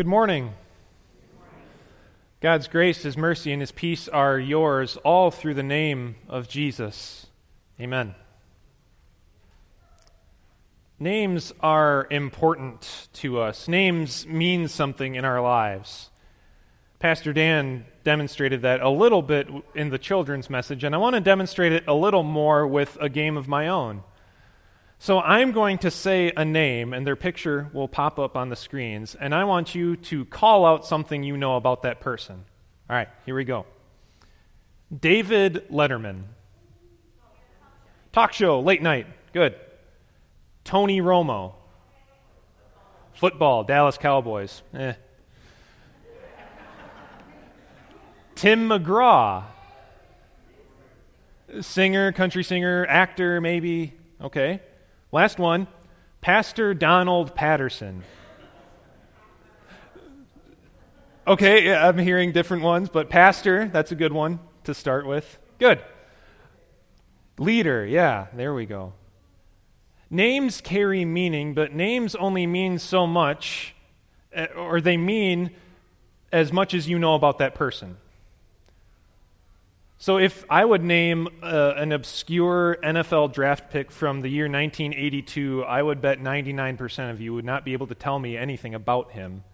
Good morning. God's grace, His mercy, and His peace are yours all through the name of Jesus. Amen. Names are important to us. Names mean something in our lives. Pastor Dan demonstrated that a little bit in the children's message, and I want to demonstrate it a little more with a game of my own. So I'm going to say a name, and their picture will pop up on the screens, and I want you to call out something you know about that person. All right, here we go. David Letterman. Talk show, late night. Good. Tony Romo. Football, Dallas Cowboys. Eh. Tim McGraw. Singer, country singer, actor, maybe. Okay. Last one Pastor Donald Patterson. Okay, yeah, I'm hearing different ones, but pastor, that's a good one to start with. Good. Leader, yeah, there we go. Names carry meaning, but names only mean so much, eh, or they mean as much as you know about that person. So if I would name uh, an obscure NFL draft pick from the year 1982, I would bet 99% of you would not be able to tell me anything about him.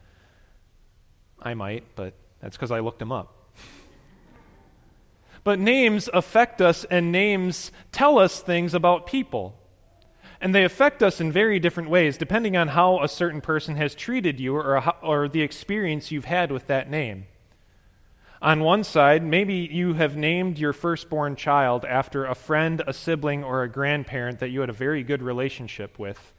I might, but that's because I looked him up. but names affect us, and names tell us things about people. And they affect us in very different ways, depending on how a certain person has treated you or, or the experience you've had with that name. On one side, maybe you have named your firstborn child after a friend, a sibling, or a grandparent that you had a very good relationship with.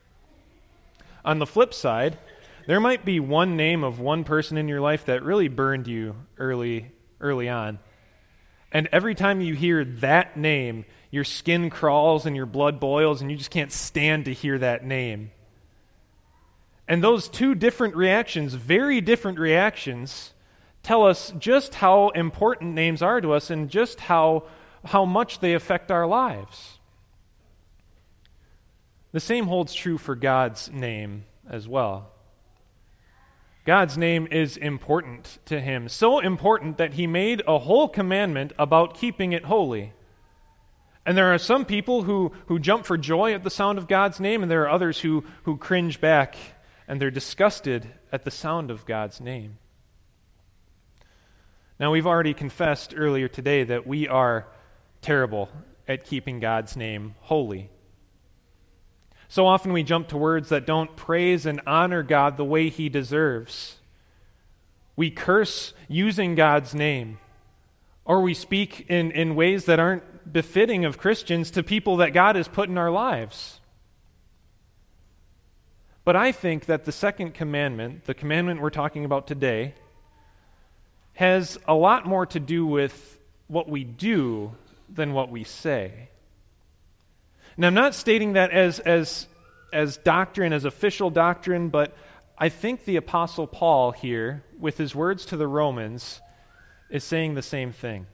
On the flip side, there might be one name of one person in your life that really burned you early early on. And every time you hear that name, your skin crawls and your blood boils and you just can't stand to hear that name. And those two different reactions, very different reactions, tell us just how important names are to us and just how, how much they affect our lives. The same holds true for God's name as well. God's name is important to him, so important that he made a whole commandment about keeping it holy. And there are some people who, who jump for joy at the sound of God's name, and there are others who, who cringe back and they're disgusted at the sound of God's name. Now, we've already confessed earlier today that we are terrible at keeping God's name holy. So often we jump to words that don't praise and honor God the way he deserves. We curse using God's name, or we speak in, in ways that aren't befitting of Christians to people that God has put in our lives. But I think that the second commandment, the commandment we're talking about today, has a lot more to do with what we do than what we say. Now, I'm not stating that as, as, as doctrine, as official doctrine, but I think the Apostle Paul here, with his words to the Romans, is saying the same thing.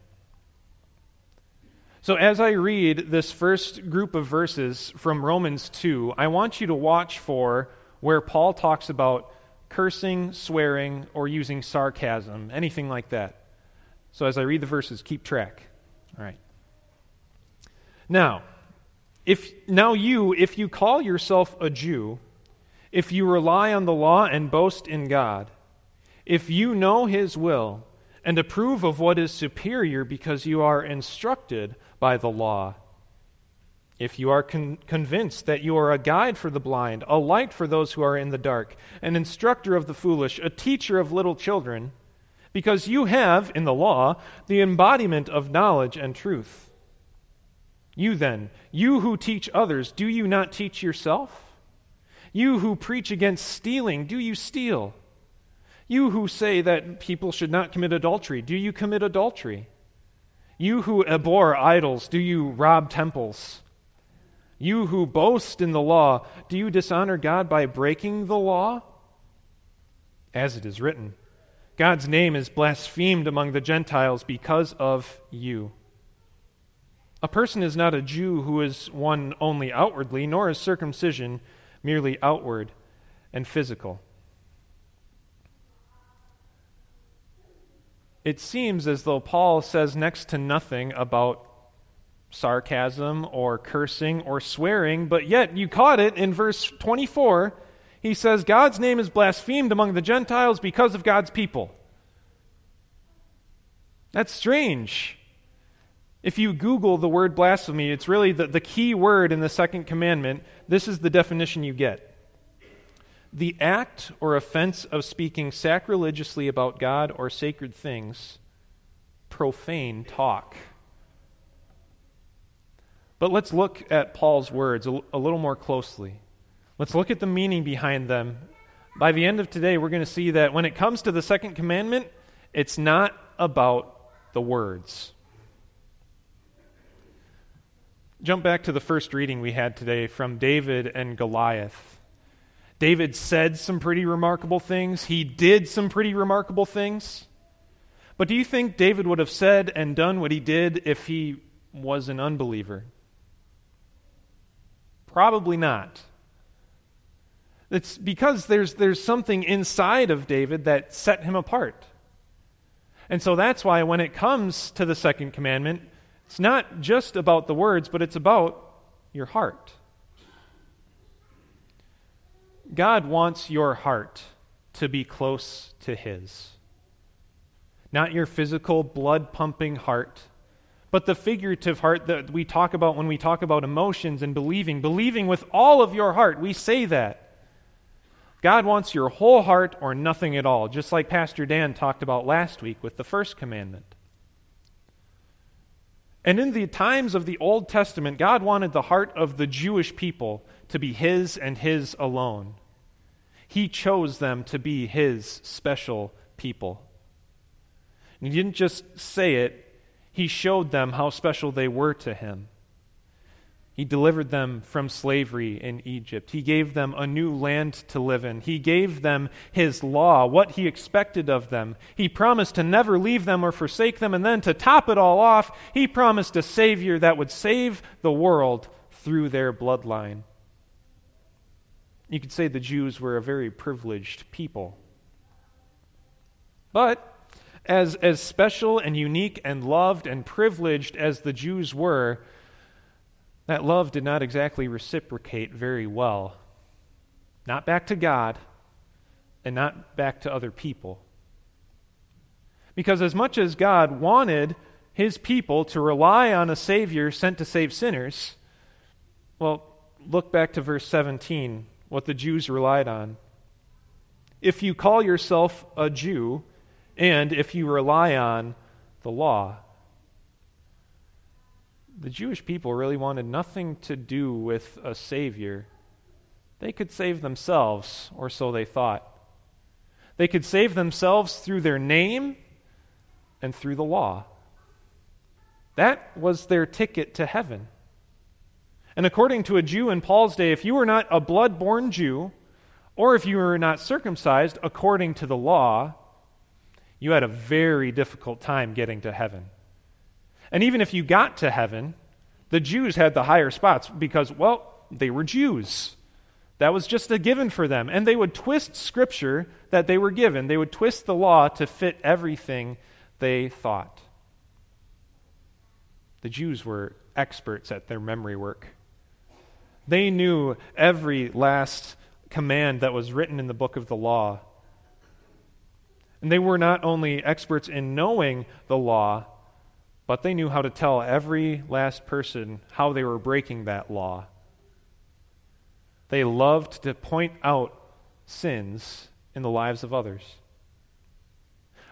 So, as I read this first group of verses from Romans 2, I want you to watch for where Paul talks about cursing, swearing, or using sarcasm, anything like that. So as I read the verses, keep track. All right. Now, if now you, if you call yourself a Jew, if you rely on the law and boast in God, if you know his will and approve of what is superior because you are instructed by the law, if you are con- convinced that you are a guide for the blind, a light for those who are in the dark, an instructor of the foolish, a teacher of little children, because you have, in the law, the embodiment of knowledge and truth. You then, you who teach others, do you not teach yourself? You who preach against stealing, do you steal? You who say that people should not commit adultery, do you commit adultery? You who abhor idols, do you rob temples? You who boast in the law, do you dishonor God by breaking the law? As it is written, God's name is blasphemed among the Gentiles because of you. A person is not a Jew who is one only outwardly, nor is circumcision merely outward and physical. it seems as though Paul says next to nothing about sarcasm or cursing or swearing, but yet you caught it in verse 24. He says, God's name is blasphemed among the Gentiles because of God's people. That's strange. If you Google the word blasphemy, it's really the, the key word in the second commandment. This is the definition you get the act or offense of speaking sacrilegiously about God or sacred things, profane talk. But let's look at Paul's words a, little more closely. Let's look at the meaning behind them. By the end of today, we're going to see that when it comes to the second commandment, it's not about the words. Jump back to the first reading we had today from David and Goliath. David said some pretty remarkable things. He did some pretty remarkable things. But do you think David would have said and done what he did if he was an unbeliever? Probably not. It's because there's, there's something inside of David that set him apart. And so that's why when it comes to the second commandment, it's not just about the words, but it's about your heart. God wants your heart to be close to His. Not your physical, blood pumping heart, but the figurative heart that we talk about when we talk about emotions and believing. Believing with all of your heart. We say that. God wants your whole heart or nothing at all, just like Pastor Dan talked about last week with the first commandment. And in the times of the Old Testament, God wanted the heart of the Jewish people to be His and His alone. He chose them to be His special people. And He didn't just say it, He showed them how special they were to Him. He delivered them from slavery in Egypt. He gave them a new land to live in. He gave them His law, what He expected of them. He promised to never leave them or forsake them. And then to top it all off, He promised a Savior that would save the world through their bloodline. You could say the Jews were a very privileged people. But as, as special and unique and loved and privileged as the Jews were, that love did not exactly reciprocate very well. Not back to God, and not back to other people. Because as much as God wanted his people to rely on a Savior sent to save sinners, well, look back to verse 17 what the Jews relied on. If you call yourself a Jew, and if you rely on the law, the Jewish people really wanted nothing to do with a Savior. They could save themselves, or so they thought. They could save themselves through their name and through the law. That was their ticket to heaven. And according to a Jew in Paul's day, if you were not a blood born Jew, or if you were not circumcised according to the law, you had a very difficult time getting to heaven. And even if you got to heaven, the Jews had the higher spots because, well, they were Jews. That was just a given for them. And they would twist Scripture that they were given, they would twist the law to fit everything they thought. The Jews were experts at their memory work. They knew every last command that was written in the book of the law. And they were not only experts in knowing the law, but they knew how to tell every last person how they were breaking that law. They loved to point out sins in the lives of others.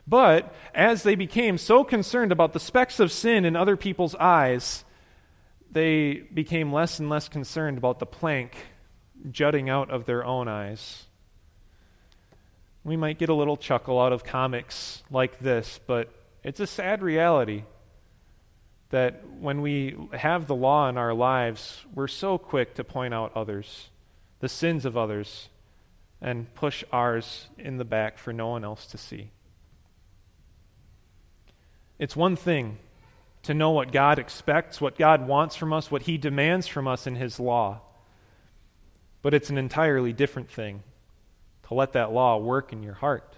But as they became so concerned about the specks of sin in other people's eyes, they became less and less concerned about the plank jutting out of their own eyes. We might get a little chuckle out of comics like this, but it's a sad reality that when we have the law in our lives, we're so quick to point out others, the sins of others, and push ours in the back for no one else to see. It's one thing to know what God expects, what God wants from us, what He demands from us in His law. But it's an entirely different thing to let that law work in your heart.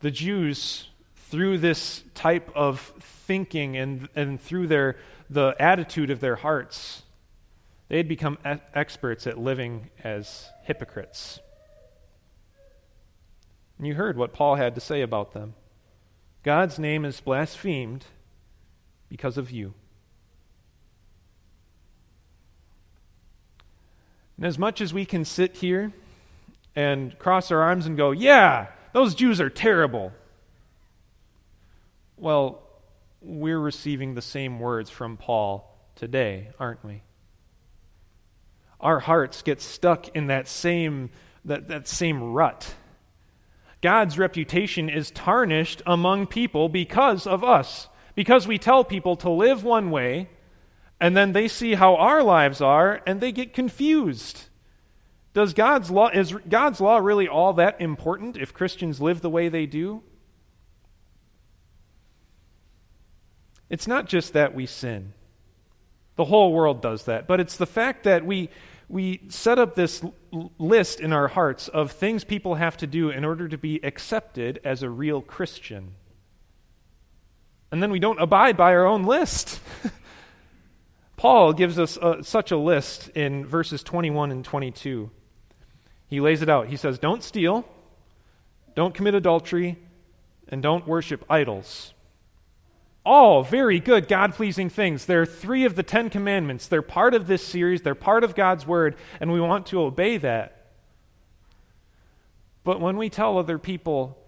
The Jews, through this type of thinking and, and through their, the attitude of their hearts, they had become experts at living as hypocrites. And you heard what Paul had to say about them. God's name is blasphemed because of you. And as much as we can sit here and cross our arms and go, yeah, those Jews are terrible, well, we're receiving the same words from Paul today, aren't we? Our hearts get stuck in that same, that, that same rut. God's reputation is tarnished among people because of us, because we tell people to live one way, and then they see how our lives are, and they get confused. Does God's law is God's law really all that important if Christians live the way they do? It's not just that we sin. The whole world does that, but it's the fact that we we set up this list in our hearts of things people have to do in order to be accepted as a real Christian. And then we don't abide by our own list. Paul gives us uh, such a list in verses 21 and 22. He lays it out. He says, Don't steal, don't commit adultery, and don't worship idols. All very good, God pleasing things. They're three of the Ten Commandments. They're part of this series, they're part of God's Word, and we want to obey that. But when we tell other people,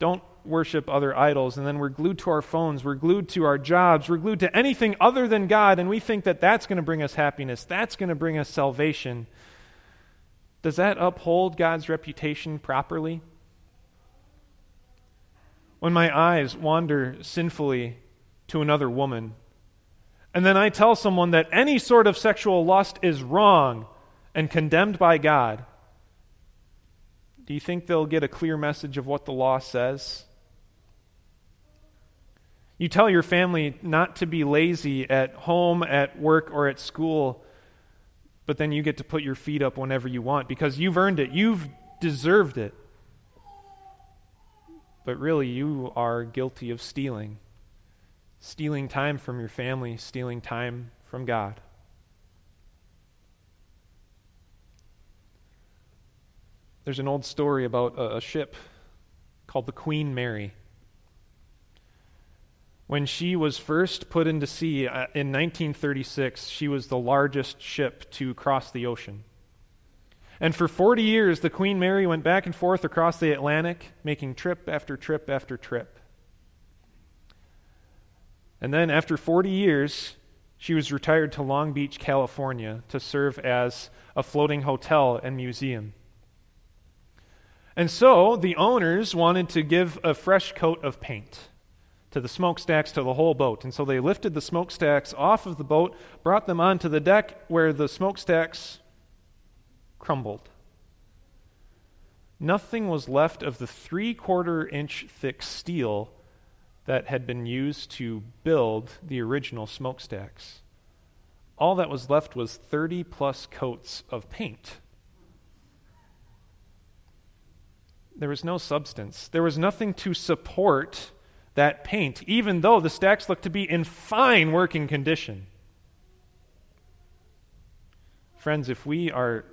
don't worship other idols, and then we're glued to our phones, we're glued to our jobs, we're glued to anything other than God, and we think that that's going to bring us happiness, that's going to bring us salvation, does that uphold God's reputation properly? When my eyes wander sinfully to another woman, and then I tell someone that any sort of sexual lust is wrong and condemned by God, do you think they'll get a clear message of what the law says? You tell your family not to be lazy at home, at work, or at school but then you get to put your feet up whenever you want because you've earned it. You've deserved it. But really, you are guilty of stealing. Stealing time from your family, stealing time from God. There's an old story about a, ship called the Queen Mary. When she was first put into sea uh, in 1936, she was the largest ship to cross the ocean. And for 40 years, the Queen Mary went back and forth across the Atlantic, making trip after trip after trip. And then, after 40 years, she was retired to Long Beach, California, to serve as a floating hotel and museum. And so, the owners wanted to give a fresh coat of paint to the smokestacks to the whole boat. And so they lifted the smokestacks off of the boat, brought them onto the deck where the smokestacks crumbled. Nothing was left of the three quarter inch thick steel that had been used to build the original smokestacks. All that was left was 30 plus coats of paint. There was no substance. There was nothing to support that paint, even though the stacks look to be in fine working condition. Friends, if we are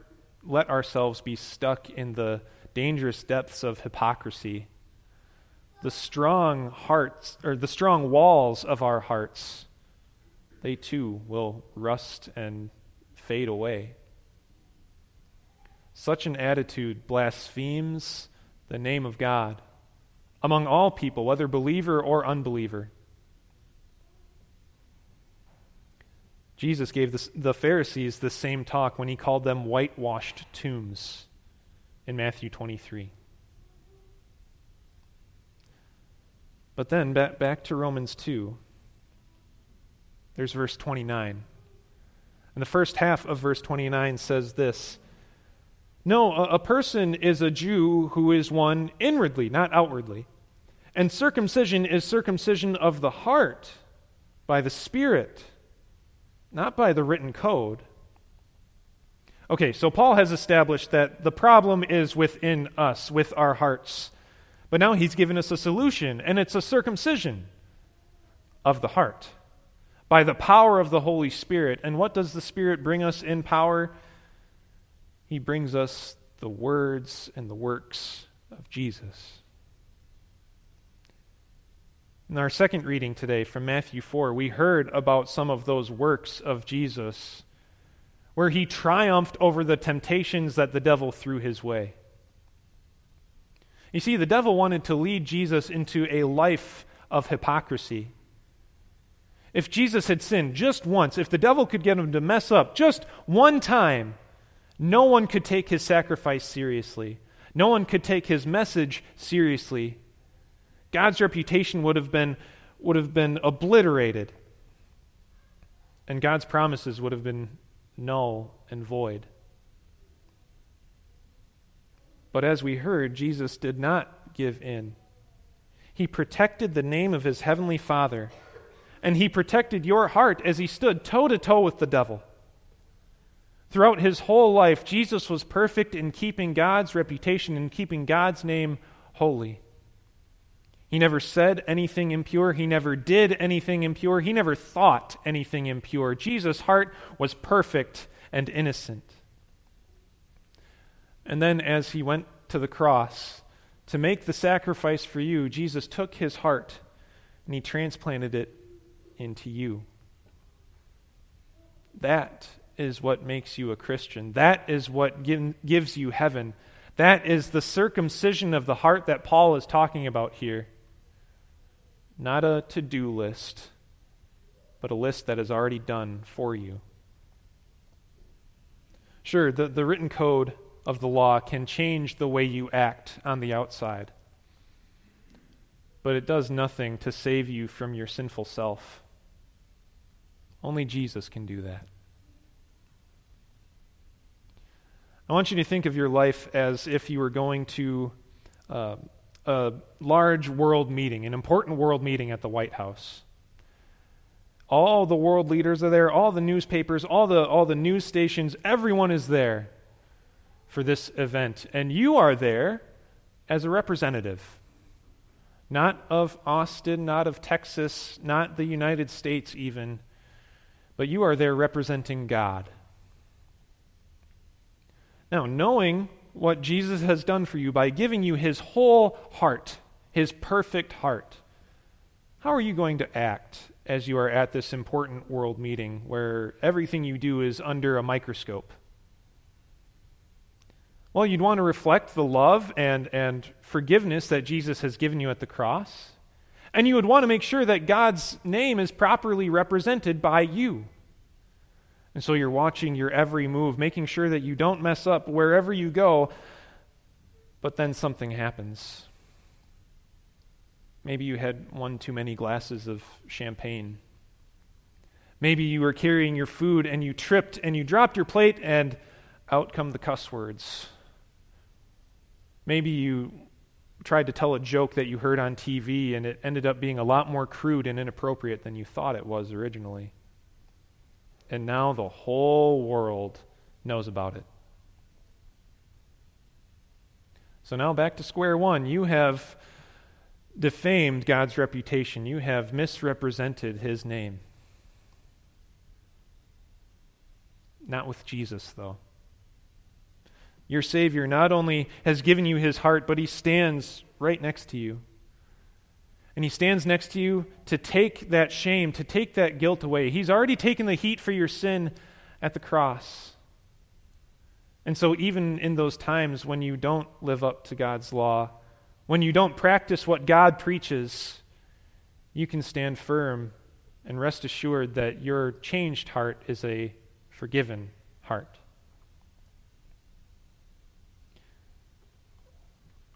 let ourselves be stuck in the dangerous depths of hypocrisy, the strong hearts or the strong walls of our hearts, they too will rust and fade away. Such an attitude blasphemes the name of God among all people, whether believer or unbeliever. Jesus gave the Pharisees the same talk when he called them whitewashed tombs in Matthew 23. But then, back, to Romans 2, there's verse 29. And the first half of verse 29 says this No, a person is a Jew who is one inwardly, not outwardly. And circumcision is circumcision of the heart by the Spirit, not by the written code. Okay, so Paul has established that the problem is within us, with our hearts. But now he's given us a solution, and it's a circumcision of the heart by the power of the Holy Spirit. And what does the Spirit bring us in power? He brings us the words and the works of Jesus. In our second reading today from Matthew 4, we heard about some of those works of Jesus where he triumphed over the temptations that the devil threw his way. You see, the devil wanted to lead Jesus into a life of hypocrisy. If Jesus had sinned just once, if the devil could get him to mess up just one time, no one could take his sacrifice seriously. No one could take his message seriously. God's reputation would have been, would have been obliterated, and God's promises would have been null and void. But as we heard, Jesus did not give in. He protected the name of his heavenly Father, and he protected your heart as he stood toe to toe with the devil. Throughout his whole life, Jesus was perfect in keeping God's reputation and keeping God's name holy. He never said anything impure. He never did anything impure. He never thought anything impure. Jesus' heart was perfect and innocent. And then, as he went to the cross to make the sacrifice for you, Jesus took his heart and he transplanted it into you. That is what makes you a Christian. That is what gives you heaven. That is the circumcision of the heart that Paul is talking about here. Not a to do list, but a list that is already done for you. Sure, the, the written code of the law can change the way you act on the outside, but it does nothing to save you from your sinful self. Only Jesus can do that. I want you to think of your life as if you were going to uh, a large world meeting, an important world meeting at the White House. All the world leaders are there, all the newspapers, all the, all the news stations, everyone is there for this event. And you are there as a representative. Not of Austin, not of Texas, not the United States, even, but you are there representing God. Now, knowing what Jesus has done for you by giving you his whole heart, his perfect heart, how are you going to act as you are at this important world meeting where everything you do is under a microscope? Well, you'd want to reflect the love and, and forgiveness that Jesus has given you at the cross. And you would want to make sure that God's name is properly represented by you. And so you're watching your every move, making sure that you don't mess up wherever you go. But then something happens. Maybe you had one too many glasses of champagne. Maybe you were carrying your food and you tripped and you dropped your plate and out come the cuss words. Maybe you tried to tell a joke that you heard on TV and it ended up being a lot more crude and inappropriate than you thought it was originally and now the whole world knows about it. So now back to square one. You have defamed God's reputation, you have misrepresented his name. Not with Jesus, though. Your Savior not only has given you his heart, but he stands right next to you. And he stands next to you to take that shame, to take that guilt away. He's already taken the heat for your sin at the cross. And so, even in those times when you don't live up to God's law, when you don't practice what God preaches, you can stand firm and rest assured that your changed heart is a forgiven heart.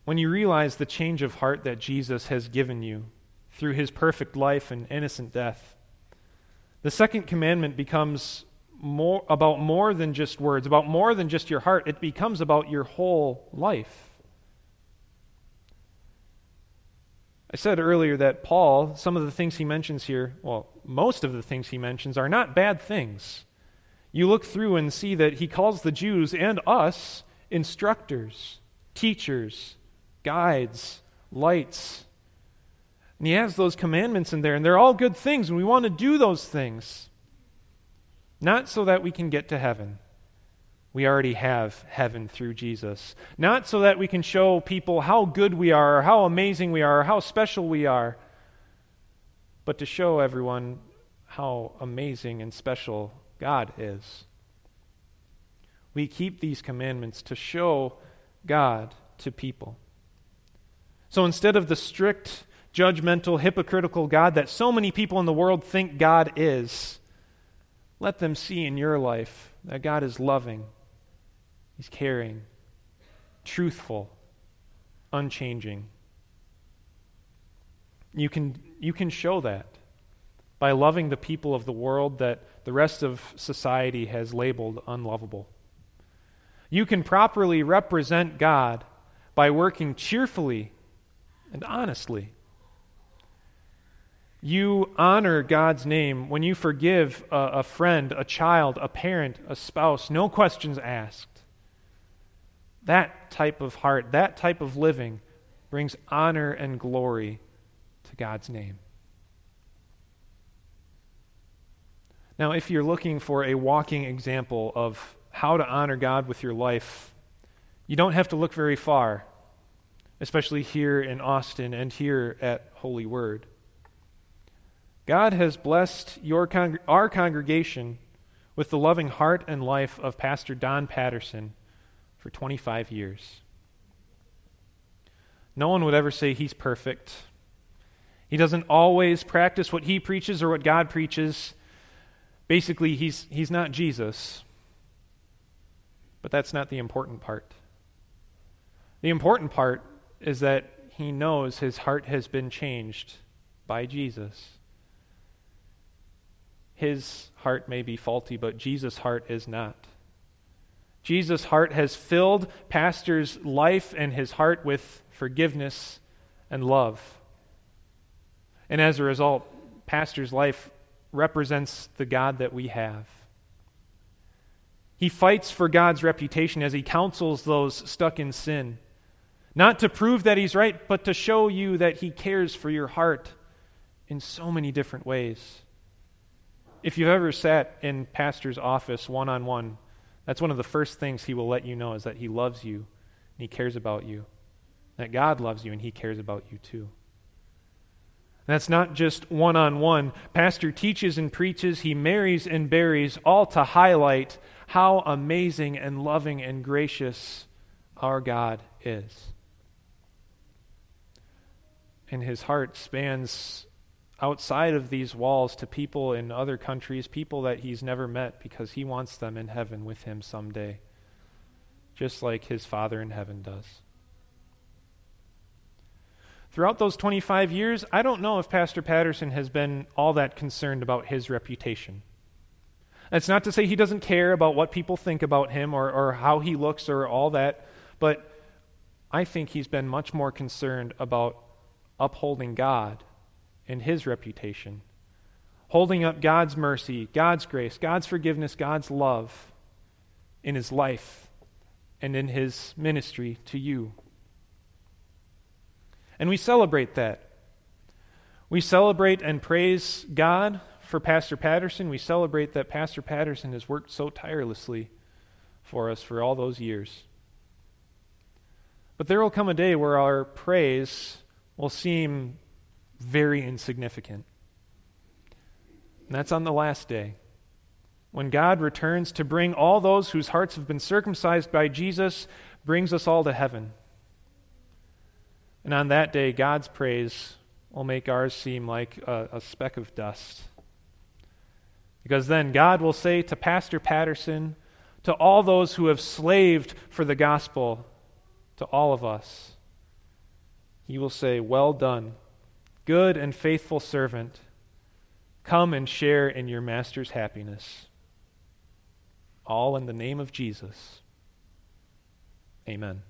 When you realize the change of heart that Jesus has given you through his perfect life and innocent death, the second commandment becomes more about more than just words, about more than just your heart. It becomes about your whole life. I said earlier that Paul, some of the things he mentions here, well, most of the things he mentions are not bad things. You look through and see that he calls the Jews and us instructors, teachers, guides, lights. And He has those commandments in there, and they're all good things, and we want to do those things. Not so that we can get to heaven. We already have heaven through Jesus. Not so that we can show people how good we are, or how amazing we are, or how special we are, but to show everyone how amazing and special God is. We keep these commandments to show God to people. So instead of the strict, judgmental, hypocritical God that so many people in the world think God is, let them see in your life that God is loving, He's caring, truthful, unchanging. You can, you can show that by loving the people of the world that the rest of society has labeled unlovable. You can properly represent God by working cheerfully and honestly. You honor God's name when you forgive a, a, friend, a child, a parent, a spouse, no questions asked. That type of heart, that type of living brings honor and glory to God's name. Now, if you're looking for a walking example of how to honor God with your life, you don't have to look very far, especially here in Austin and here at Holy Word. God has blessed con- our congregation with the loving heart and life of Pastor Don Patterson for 25 years. No one would ever say he's perfect. He doesn't always practice what he preaches or what God preaches. Basically, he's, he's not Jesus. But that's not the important part. The important part is that he knows his heart has been changed by Jesus. His heart may be faulty, but Jesus' heart is not. Jesus' heart has filled Pastor's life and his heart with forgiveness and love. And as a result, Pastor's life represents the God that we have. He fights for God's reputation as he counsels those stuck in sin. Not to prove that he's right, but to show you that he cares for your heart in so many different ways. If you've ever sat in pastor's office one on one, that's one of the first things he will let you know is that he loves you and he cares about you. That God loves you and he cares about you too. That's not just one on one. Pastor teaches and preaches, he marries and buries, all to highlight how amazing and loving and gracious our God is. And his heart spans outside of these walls to people in other countries, people that he's never met because he wants them in heaven with him someday, just like his Father in heaven does. Throughout those 25 years, I don't know if Pastor Patterson has been all that concerned about his reputation. That's not to say he doesn't care about what people think about him or, or how he looks or all that, but I think he's been much more concerned about upholding God and his reputation, holding up God's mercy, God's grace, God's forgiveness, God's love in his life and in his ministry to you. And we celebrate that. We celebrate and praise God for Pastor Patterson. We celebrate that Pastor Patterson has worked so tirelessly for us for all those years. But there will come a day where our praise will seem very insignificant. And that's on the last day. When God returns to bring all those whose hearts have been circumcised by Jesus, brings us all to heaven. And on that day, God's praise will make ours seem like a, a speck of dust. Because then God will say to Pastor Patterson, to all those who have slaved for the gospel, to all of us, He will say, Well done, good and faithful servant. Come and share in your master's happiness. All in the name of Jesus. Amen.